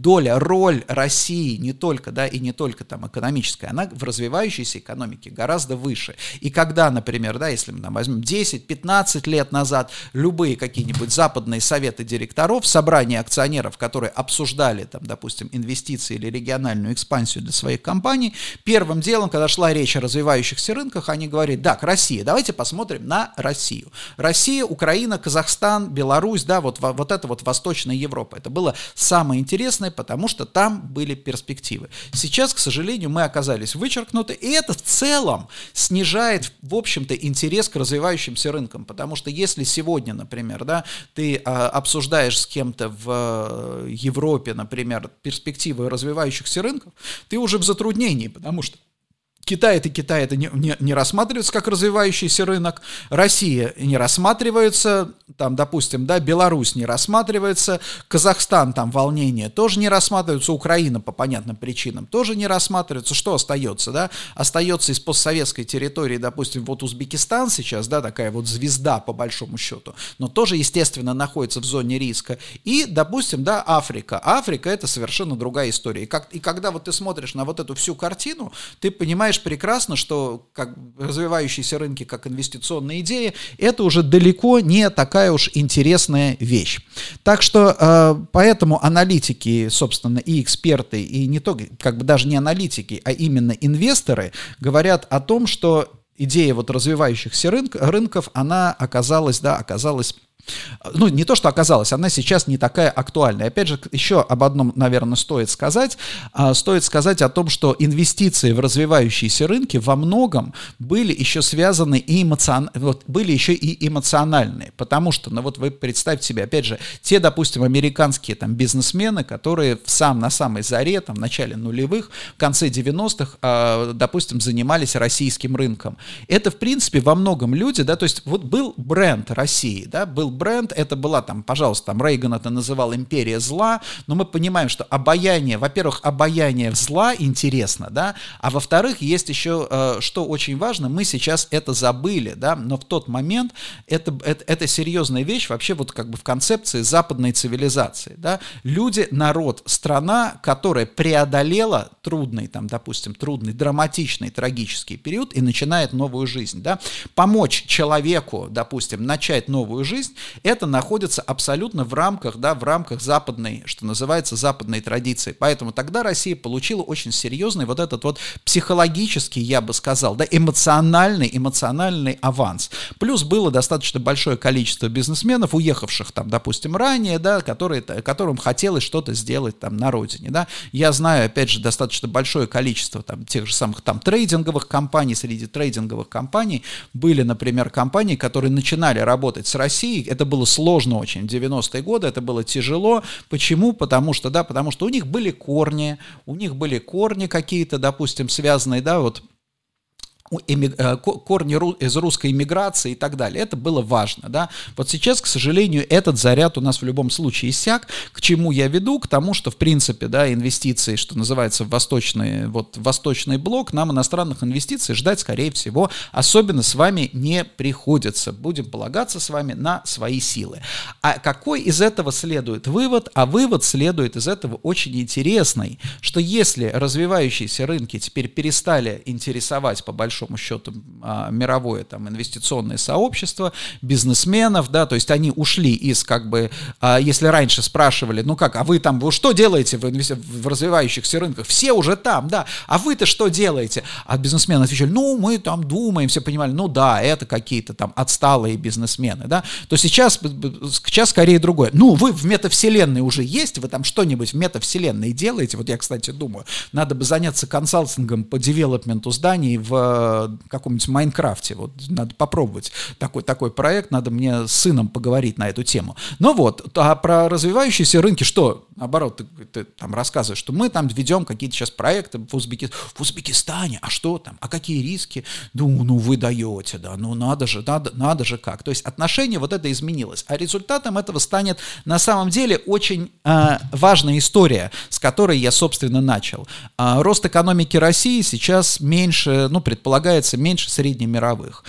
доля, роль России не только, да, и не только там экономическая, она в развивающейся экономике гораздо выше. И когда, например, да, если мы там возьмем 10-15 лет назад любые какие-нибудь западные советы директоров, собрания акционеров, которые обсуждали там, допустим, инвестиции или региональную экспансию для своих компаний, первым делом, когда шла речь о развивающихся рынках, они говорили, так, Россия, давайте посмотрим на Россию. Россия, Украина, Казахстан, Беларусь, да, вот, вот это вот Восточная Европа. Это было самое интересное, потому что там были перспективы. Сейчас, к сожалению, мы оказались вычеркнуты, и это в целом снижает, в общем-то, интерес к развивающимся рынкам, потому что если сегодня, например, да, ты а, обсуждаешь с кем-то в э, Европе, например, перспективы развивающихся рынков, ты уже в затруднении, потому что Китай это Китай это не, не, не рассматривается как развивающийся рынок, Россия не рассматривается, там, допустим, да, Беларусь не рассматривается, Казахстан там волнение тоже не рассматривается, Украина по понятным причинам тоже не рассматривается. Что остается, да? Остается из постсоветской территории, допустим, вот Узбекистан сейчас, да, такая вот звезда по большому счету, но тоже, естественно, находится в зоне риска. И, допустим, да, Африка. Африка это совершенно другая история. И, как, и когда вот ты смотришь на вот эту всю картину, ты понимаешь, понимаешь прекрасно, что как развивающиеся рынки как инвестиционная идея, это уже далеко не такая уж интересная вещь. Так что э, поэтому аналитики, собственно, и эксперты, и не то, как бы даже не аналитики, а именно инвесторы говорят о том, что идея вот развивающихся рынк, рынков, она оказалась, да, оказалась ну, не то, что оказалось, она сейчас не такая актуальная. Опять же, еще об одном, наверное, стоит сказать. А, стоит сказать о том, что инвестиции в развивающиеся рынки во многом были еще связаны и эмоцион... вот, были еще и эмоциональные. Потому что, ну вот вы представьте себе, опять же, те, допустим, американские там бизнесмены, которые в сам, на самой заре, там, в начале нулевых, в конце 90-х, а, допустим, занимались российским рынком. Это, в принципе, во многом люди, да, то есть вот был бренд России, да, был бренд, это была там, пожалуйста, там Рейган это называл империя зла, но мы понимаем, что обаяние, во-первых, обаяние зла интересно, да, а во-вторых, есть еще, э, что очень важно, мы сейчас это забыли, да, но в тот момент это, это, это серьезная вещь вообще вот как бы в концепции западной цивилизации, да, люди, народ, страна, которая преодолела трудный, там, допустим, трудный, драматичный, трагический период и начинает новую жизнь, да, помочь человеку, допустим, начать новую жизнь, это находится абсолютно в рамках, да, в рамках западной, что называется, западной традиции. Поэтому тогда Россия получила очень серьезный вот этот вот психологический, я бы сказал, да, эмоциональный, эмоциональный аванс. Плюс было достаточно большое количество бизнесменов, уехавших там, допустим, ранее, да, которые, которым хотелось что-то сделать там на родине, да. Я знаю, опять же, достаточно большое количество там тех же самых там трейдинговых компаний, среди трейдинговых компаний были, например, компании, которые начинали работать с Россией, это было сложно очень. 90-е годы это было тяжело. Почему? Потому что, да, потому что у них были корни, у них были корни какие-то, допустим, связанные, да, вот корни из русской иммиграции и так далее. Это было важно, да. Вот сейчас, к сожалению, этот заряд у нас в любом случае иссяк. К чему я веду? К тому, что, в принципе, да, инвестиции, что называется, в восточный, вот, восточный блок, нам иностранных инвестиций ждать, скорее всего, особенно с вами не приходится. Будем полагаться с вами на свои силы. А какой из этого следует вывод? А вывод следует из этого очень интересный, что если развивающиеся рынки теперь перестали интересовать по большому большому счету а, мировое там инвестиционное сообщество, бизнесменов, да, то есть они ушли из как бы, а, если раньше спрашивали, ну как, а вы там, вы что делаете в, инвести... в развивающихся рынках? Все уже там, да, а вы-то что делаете? А бизнесмены отвечали, ну мы там думаем, все понимали, ну да, это какие-то там отсталые бизнесмены, да, то сейчас, сейчас скорее другое. Ну, вы в метавселенной уже есть, вы там что-нибудь в метавселенной делаете, вот я, кстати, думаю, надо бы заняться консалтингом по девелопменту зданий в каком-нибудь Майнкрафте, вот надо попробовать такой, такой проект, надо мне с сыном поговорить на эту тему. Ну вот, а про развивающиеся рынки что? Наоборот, ты, ты там рассказываешь, что мы там ведем какие-то сейчас проекты в, Узбеки... в Узбекистане, а что там, а какие риски? Ну, ну вы даете, да, ну надо же, надо, надо же как. То есть отношение вот это изменилось, а результатом этого станет на самом деле очень э, важная история, с которой я, собственно, начал. Э, рост экономики России сейчас меньше, ну, предполагается, меньше среднемировых.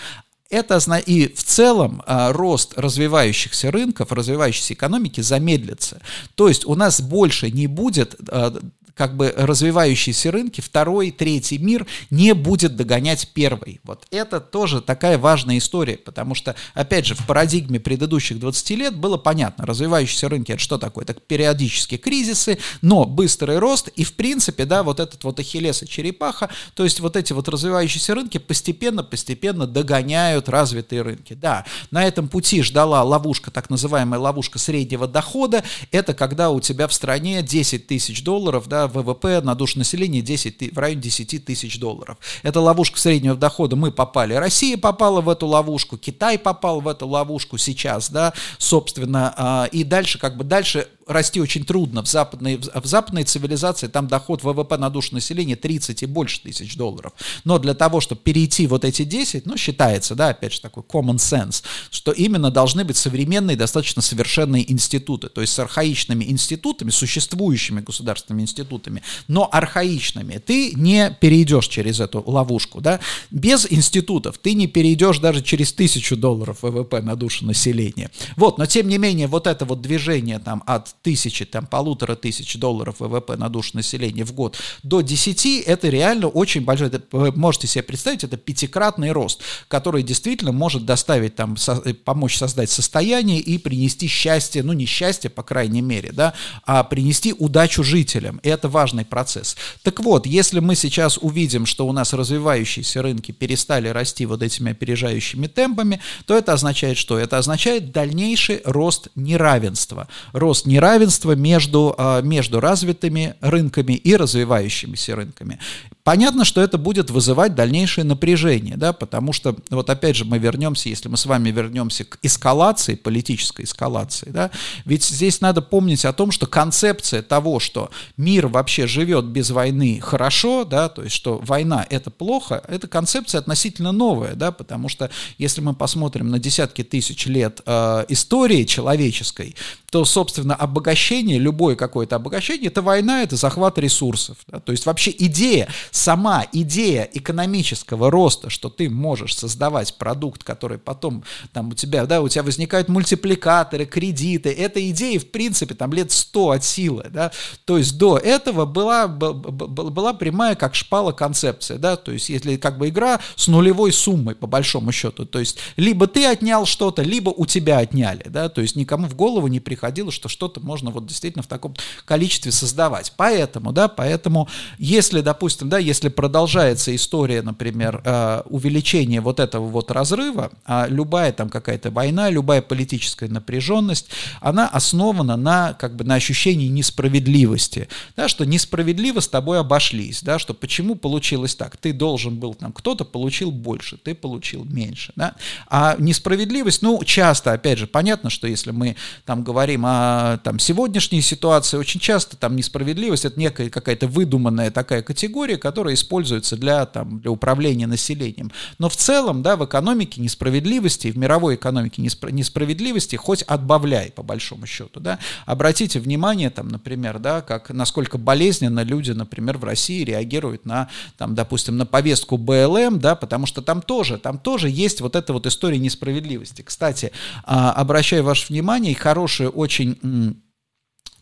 Это и в целом а, рост развивающихся рынков, развивающейся экономики замедлится. То есть у нас больше не будет а, как бы развивающиеся рынки, второй, третий мир не будет догонять первый. Вот это тоже такая важная история, потому что, опять же, в парадигме предыдущих 20 лет было понятно, развивающиеся рынки это что такое? Это периодические кризисы, но быстрый рост и, в принципе, да, вот этот вот ахиллес и черепаха, то есть вот эти вот развивающиеся рынки постепенно-постепенно догоняют развитые рынки. Да, на этом пути ждала ловушка, так называемая ловушка среднего дохода, это когда у тебя в стране 10 тысяч долларов, да, ВВП на душу населения 10, в районе 10 тысяч долларов. Это ловушка среднего дохода. Мы попали, Россия попала в эту ловушку, Китай попал в эту ловушку сейчас, да, собственно, а, и дальше, как бы дальше расти очень трудно. В западной, в западной цивилизации там доход ВВП на душу населения 30 и больше тысяч долларов. Но для того, чтобы перейти вот эти 10, ну, считается, да, опять же, такой common sense, что именно должны быть современные, достаточно совершенные институты. То есть с архаичными институтами, существующими государственными институтами, но архаичными, ты не перейдешь через эту ловушку, да. Без институтов ты не перейдешь даже через тысячу долларов ВВП на душу населения. Вот, но тем не менее, вот это вот движение там от тысячи, там полутора тысяч долларов ВВП на душу населения в год до 10, это реально очень большой, это, вы можете себе представить, это пятикратный рост, который действительно может доставить там, со, помочь создать состояние и принести счастье, ну не счастье, по крайней мере, да, а принести удачу жителям, и это важный процесс. Так вот, если мы сейчас увидим, что у нас развивающиеся рынки перестали расти вот этими опережающими темпами, то это означает что? Это означает дальнейший рост неравенства, рост неравенства неравенство между, а, между развитыми рынками и развивающимися рынками. Понятно, что это будет вызывать дальнейшее напряжение, да, потому что, вот опять же, мы вернемся, если мы с вами вернемся к эскалации, политической эскалации, да, ведь здесь надо помнить о том, что концепция того, что мир вообще живет без войны хорошо, да, то есть, что война это плохо, это концепция относительно новая, да, потому что если мы посмотрим на десятки тысяч лет э, истории человеческой, то, собственно, обогащение, любое какое-то обогащение, это война, это захват ресурсов. Да? То есть вообще идея, сама идея экономического роста, что ты можешь создавать продукт, который потом там у тебя, да, у тебя возникают мультипликаторы, кредиты, эта идея, в принципе, там лет 100 от силы, да, то есть до этого была, была прямая как шпала концепция, да, то есть если как бы игра с нулевой суммой, по большому счету, то есть либо ты отнял что-то, либо у тебя отняли, да, то есть никому в голову не приходило, что что-то можно вот действительно в таком количестве создавать. Поэтому, да, поэтому, если, допустим, да, если продолжается история, например, э, увеличения вот этого вот разрыва, а любая там какая-то война, любая политическая напряженность, она основана на, как бы, на ощущении несправедливости, да, что несправедливо с тобой обошлись, да, что почему получилось так, ты должен был, там, кто-то получил больше, ты получил меньше, да, а несправедливость, ну, часто, опять же, понятно, что если мы там говорим о там, сегодняшней ситуации, очень часто там несправедливость, это некая какая-то выдуманная такая категория, которая используется для, там, для управления населением. Но в целом, да, в экономике несправедливости, в мировой экономике несправедливости хоть отбавляй, по большому счету, да. Обратите внимание, там, например, да, как, насколько болезненно люди, например, в России реагируют на, там, допустим, на повестку БЛМ, да, потому что там тоже, там тоже есть вот эта вот история несправедливости. Кстати, а, обращаю ваше внимание, хорошая очень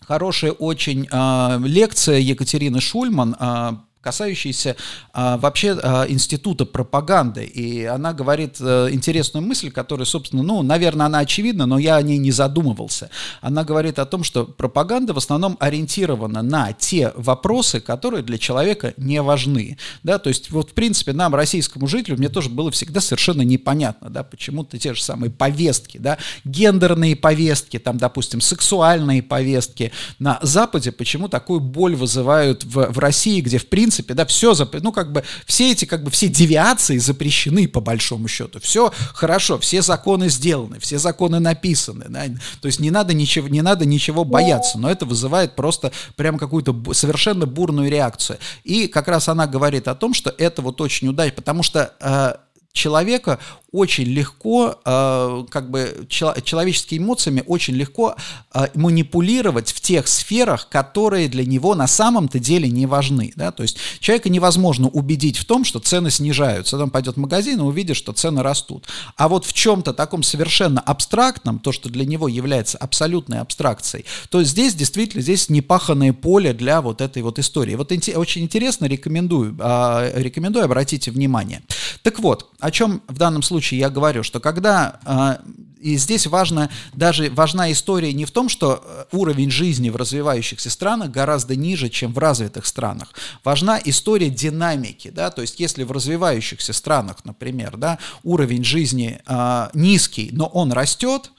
хорошая очень э, лекция Екатерины Шульман, э, касающаяся а, вообще а, института пропаганды. И она говорит а, интересную мысль, которая, собственно, ну, наверное, она очевидна, но я о ней не задумывался. Она говорит о том, что пропаганда в основном ориентирована на те вопросы, которые для человека не важны. Да? То есть, вот, в принципе, нам, российскому жителю, мне тоже было всегда совершенно непонятно, да, почему-то те же самые повестки, да, гендерные повестки, там, допустим, сексуальные повестки на Западе, почему такую боль вызывают в, в России, где, в принципе, принципе, да, все, ну, как бы, все эти, как бы, все девиации запрещены, по большому счету. Все хорошо, все законы сделаны, все законы написаны, да, то есть не надо ничего, не надо ничего бояться, но это вызывает просто прям какую-то совершенно бурную реакцию. И как раз она говорит о том, что это вот очень удачно, потому что э, человека очень легко, э, как бы чел- человеческими эмоциями очень легко э, манипулировать в тех сферах, которые для него на самом-то деле не важны. Да? То есть человека невозможно убедить в том, что цены снижаются. Он пойдет в магазин и увидит, что цены растут. А вот в чем-то таком совершенно абстрактном, то, что для него является абсолютной абстракцией, то здесь действительно здесь непаханное поле для вот этой вот истории. Вот очень интересно, рекомендую, э, рекомендую, обратите внимание. Так вот, о чем в данном случае случае я говорю, что когда а, и здесь важно, даже важна история не в том, что э, уровень жизни в развивающихся странах гораздо ниже, чем в развитых странах. Важна история динамики, да, то есть если в развивающихся странах, например, да, уровень жизни э, низкий, но он растет,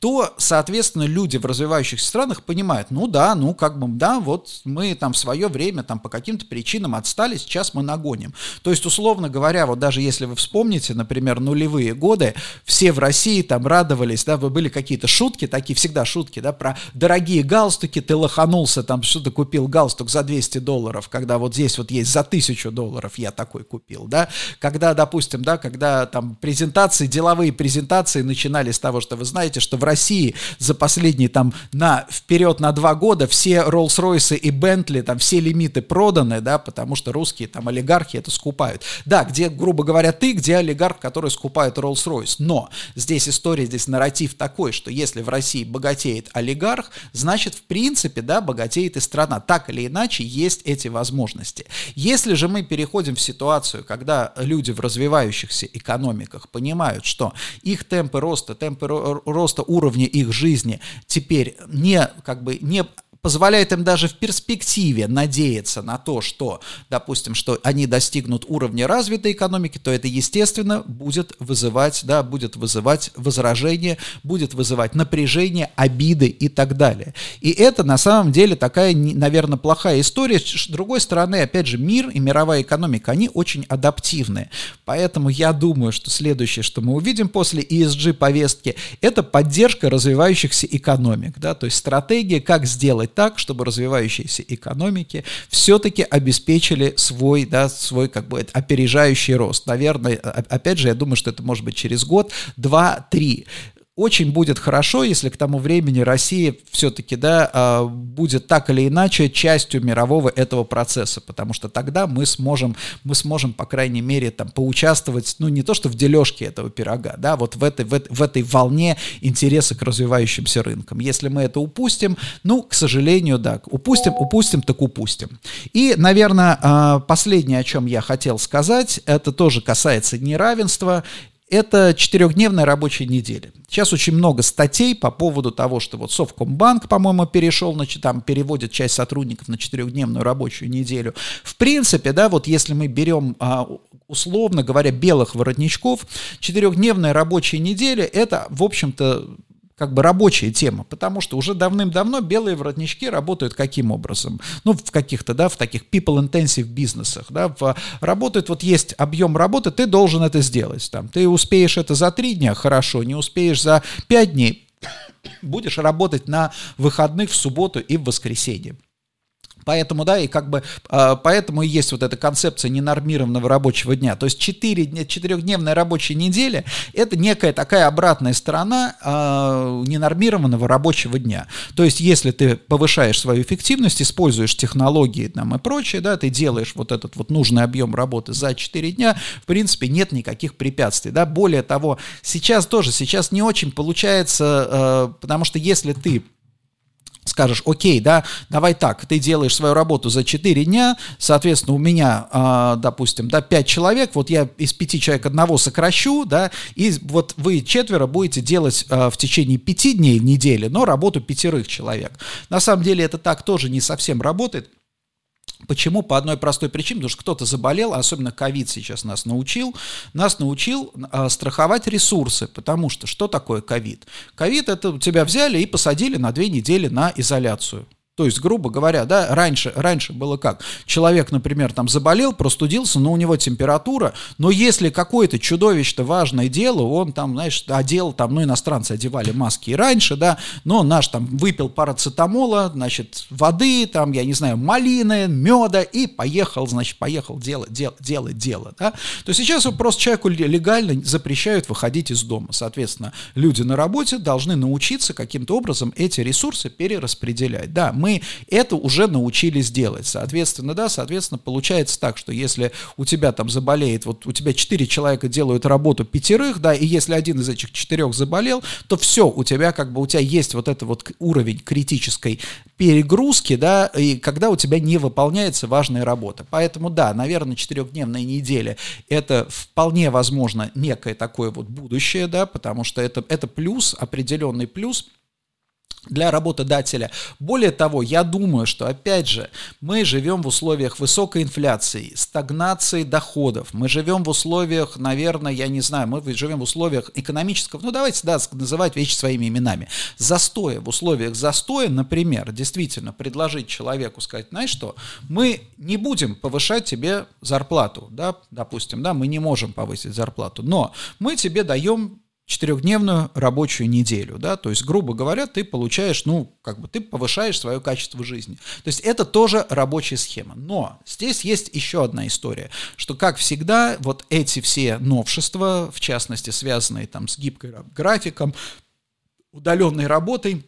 то, соответственно, люди в развивающихся странах понимают, ну да, ну как бы, да, вот мы там в свое время там по каким-то причинам отстали, сейчас мы нагоним. То есть, условно говоря, вот даже если вы вспомните, например, нулевые годы, все в России там радовались, да, были какие-то шутки, такие всегда шутки, да, про дорогие галстуки, ты лоханулся, там что-то купил галстук за 200 долларов, когда вот здесь вот есть за 1000 долларов, я такой купил, да, когда, допустим, да, когда там презентации, деловые презентации начинали с того, что вы знаете, что в России за последние там на вперед на два года все Rolls-Royce и Bentley, там все лимиты проданы, да, потому что русские там олигархи это скупают. Да, где, грубо говоря, ты, где олигарх, который скупает Rolls-Royce. Но здесь история, здесь нарратив такой, что если в России богатеет олигарх, значит, в принципе, да, богатеет и страна. Так или иначе, есть эти возможности. Если же мы переходим в ситуацию, когда люди в развивающихся экономиках понимают, что их темпы роста, темпы роста уровня уровня их жизни. Теперь не, как бы, не позволяет им даже в перспективе надеяться на то, что, допустим, что они достигнут уровня развитой экономики, то это, естественно, будет вызывать, да, будет вызывать возражения, будет вызывать напряжение, обиды и так далее. И это на самом деле такая, наверное, плохая история. С другой стороны, опять же, мир и мировая экономика, они очень адаптивны. Поэтому я думаю, что следующее, что мы увидим после ESG-повестки, это поддержка развивающихся экономик. Да? То есть стратегия, как сделать сделать так, чтобы развивающиеся экономики все-таки обеспечили свой, да, свой как бы опережающий рост. Наверное, опять же, я думаю, что это может быть через год, два, три очень будет хорошо, если к тому времени Россия все-таки да, а, будет так или иначе частью мирового этого процесса, потому что тогда мы сможем, мы сможем, по крайней мере, там, поучаствовать, ну, не то что в дележке этого пирога, да, вот в этой, в, в этой волне интереса к развивающимся рынкам. Если мы это упустим, ну, к сожалению, да, упустим, упустим, так упустим. И, наверное, а, последнее, о чем я хотел сказать, это тоже касается неравенства, это четырехдневная рабочая неделя. Сейчас очень много статей по поводу того, что вот Совкомбанк, по-моему, перешел, значит, там переводит часть сотрудников на четырехдневную рабочую неделю. В принципе, да, вот если мы берем а, условно говоря, белых воротничков, четырехдневная рабочая неделя – это, в общем-то, как бы рабочая тема, потому что уже давным-давно белые воротнички работают каким образом? Ну, в каких-то, да, в таких people-intensive бизнесах, да, в, работают, вот есть объем работы, ты должен это сделать, там, ты успеешь это за три дня, хорошо, не успеешь за пять дней, будешь работать на выходных в субботу и в воскресенье. Поэтому, да, и как бы, э, поэтому и есть вот эта концепция ненормированного рабочего дня. То есть 4, 4-дневная рабочая неделя – это некая такая обратная сторона э, ненормированного рабочего дня. То есть если ты повышаешь свою эффективность, используешь технологии там, и прочее, да, ты делаешь вот этот вот нужный объем работы за 4 дня, в принципе, нет никаких препятствий. Да. Более того, сейчас тоже, сейчас не очень получается, э, потому что если ты скажешь, окей, да, давай так, ты делаешь свою работу за 4 дня, соответственно, у меня, э, допустим, да, 5 человек, вот я из 5 человек одного сокращу, да, и вот вы четверо будете делать э, в течение 5 дней в неделю, но работу пятерых человек. На самом деле это так тоже не совсем работает, Почему? По одной простой причине, потому что кто-то заболел, особенно ковид сейчас нас научил, нас научил э, страховать ресурсы, потому что что такое ковид? Ковид это тебя взяли и посадили на две недели на изоляцию. То есть, грубо говоря, да, раньше, раньше было как? Человек, например, там заболел, простудился, но у него температура, но если какое-то чудовищно важное дело, он там, знаешь, одел, там, ну, иностранцы одевали маски и раньше, да, но наш там выпил парацетамола, значит, воды, там, я не знаю, малины, меда и поехал, значит, поехал делать, дел, делать дело, да. То сейчас просто человеку легально запрещают выходить из дома. Соответственно, люди на работе должны научиться каким-то образом эти ресурсы перераспределять. Да, мы мы это уже научились делать. Соответственно, да, соответственно, получается так, что если у тебя там заболеет, вот у тебя четыре человека делают работу пятерых, да, и если один из этих четырех заболел, то все, у тебя как бы, у тебя есть вот этот вот уровень критической перегрузки, да, и когда у тебя не выполняется важная работа. Поэтому, да, наверное, четырехдневная неделя – это вполне возможно некое такое вот будущее, да, потому что это, это плюс, определенный плюс – для работодателя. Более того, я думаю, что, опять же, мы живем в условиях высокой инфляции, стагнации доходов, мы живем в условиях, наверное, я не знаю, мы живем в условиях экономического, ну давайте, да, называть вещи своими именами, застоя. В условиях застоя, например, действительно предложить человеку сказать, знаешь что, мы не будем повышать тебе зарплату, да, допустим, да, мы не можем повысить зарплату, но мы тебе даем четырехдневную рабочую неделю, да, то есть, грубо говоря, ты получаешь, ну, как бы ты повышаешь свое качество жизни. То есть это тоже рабочая схема. Но здесь есть еще одна история, что, как всегда, вот эти все новшества, в частности, связанные там с гибкой графиком, удаленной работой,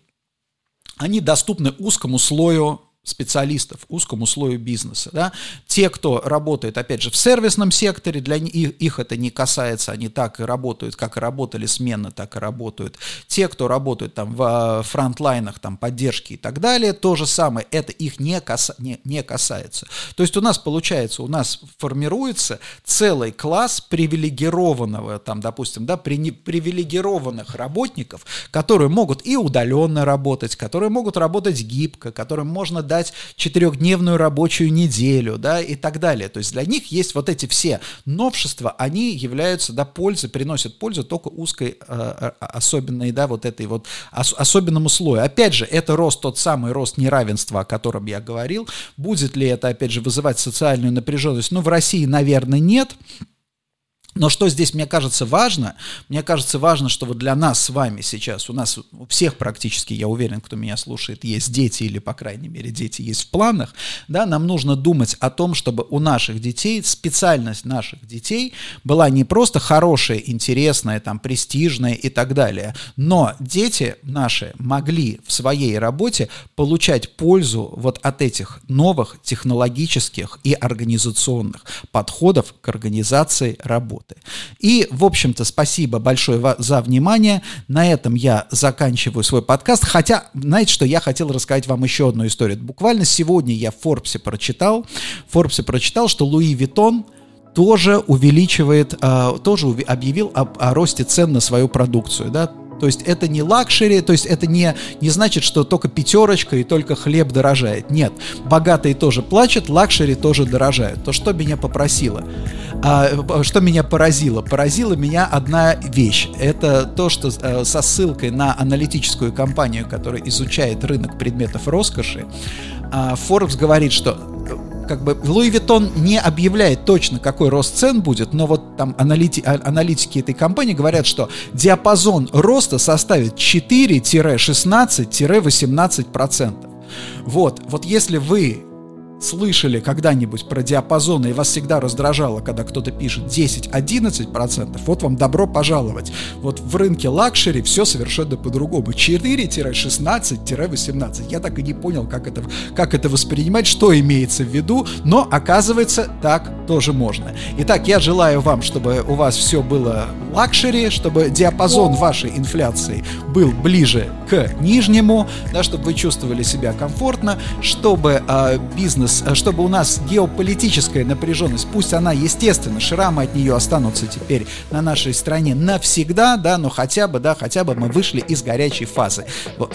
они доступны узкому слою специалистов, узкому слою бизнеса. Да? Те, кто работает, опять же, в сервисном секторе, для них, их это не касается, они так и работают, как и работали сменно, так и работают. Те, кто работают там в а, фронтлайнах, там, поддержки и так далее, то же самое, это их не, каса, не, не касается. То есть у нас получается, у нас формируется целый класс привилегированного, там, допустим, да, при, привилегированных работников, которые могут и удаленно работать, которые могут работать гибко, которым можно дать четырехдневную рабочую неделю, да, и так далее. То есть для них есть вот эти все новшества, они являются, да, пользы, приносят пользу только узкой, э, особенной, да, вот этой вот, ос, особенному слою. Опять же, это рост, тот самый рост неравенства, о котором я говорил. Будет ли это, опять же, вызывать социальную напряженность? Ну, в России, наверное, нет. Но что здесь, мне кажется, важно, мне кажется важно, что вот для нас с вами сейчас, у нас у всех практически, я уверен, кто меня слушает, есть дети или, по крайней мере, дети есть в планах, да, нам нужно думать о том, чтобы у наших детей, специальность наших детей была не просто хорошая, интересная, там, престижная и так далее, но дети наши могли в своей работе получать пользу вот от этих новых технологических и организационных подходов к организации работы работы. И, в общем-то, спасибо большое за внимание. На этом я заканчиваю свой подкаст. Хотя, знаете что, я хотел рассказать вам еще одну историю. Буквально сегодня я в Форбсе прочитал, в Форбсе прочитал, что Луи Виттон тоже увеличивает, а, тоже объявил о, о росте цен на свою продукцию, да, то есть это не лакшери, то есть это не, не значит, что только пятерочка и только хлеб дорожает. Нет, богатые тоже плачут, лакшери тоже дорожают. То что меня поразило? А, что меня поразило? Поразила меня одна вещь. Это то, что а, со ссылкой на аналитическую компанию, которая изучает рынок предметов роскоши, а, Forbes говорит, что как бы Louis Vuitton не объявляет точно, какой рост цен будет, но вот там аналити, а, аналитики этой компании говорят, что диапазон роста составит 4-16-18%. Вот, вот если вы слышали когда-нибудь про диапазоны и вас всегда раздражало, когда кто-то пишет 10-11%, вот вам добро пожаловать. Вот в рынке лакшери все совершенно по-другому. 4-16-18. Я так и не понял, как это, как это воспринимать, что имеется в виду, но оказывается, так тоже можно. Итак, я желаю вам, чтобы у вас все было лакшери, чтобы диапазон вашей инфляции был ближе к нижнему, да, чтобы вы чувствовали себя комфортно, чтобы э, бизнес, э, чтобы у нас геополитическая напряженность, пусть она, естественно, шрамы от нее останутся теперь на нашей стране навсегда, да, но хотя бы, да, хотя бы мы вышли из горячей фазы.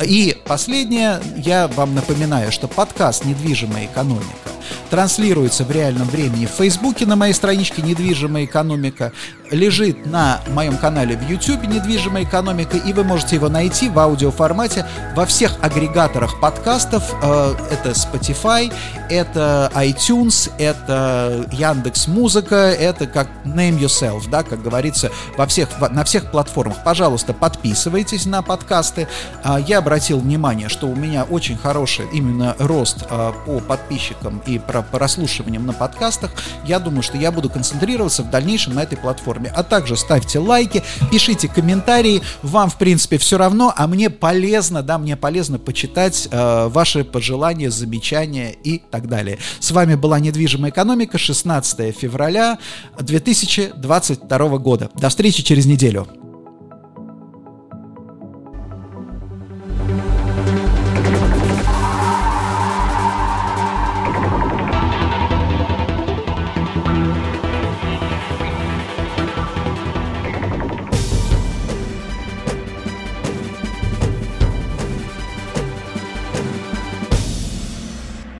И последнее, я вам напоминаю, что подкаст «Недвижимая экономика» транслируется в реальном времени в Фейсбуке на моей страничке «Недвижимая экономика», лежит на моем канале в YouTube «Недвижимая экономика», и вы можете его найти в аудиоформате во всех агрегаторах подкастов. Э, это Spotify, это iTunes, это Яндекс Музыка, это как Name Yourself, да, как говорится, во всех, на всех платформах. Пожалуйста, подписывайтесь на подкасты. А, я обратил внимание, что у меня очень хороший именно рост а, по подписчикам и про прослушиваниям на подкастах. Я думаю, что я буду концентрироваться в дальнейшем на этой платформе. А также ставьте лайки, пишите комментарии. Вам, в принципе, все равно, а мне полезно, да, мне полезно почитать э, ваши пожелания, замечания и так далее. С вами была «Недвижимая экономика», 16 февраля 2022 года. До встречи через неделю.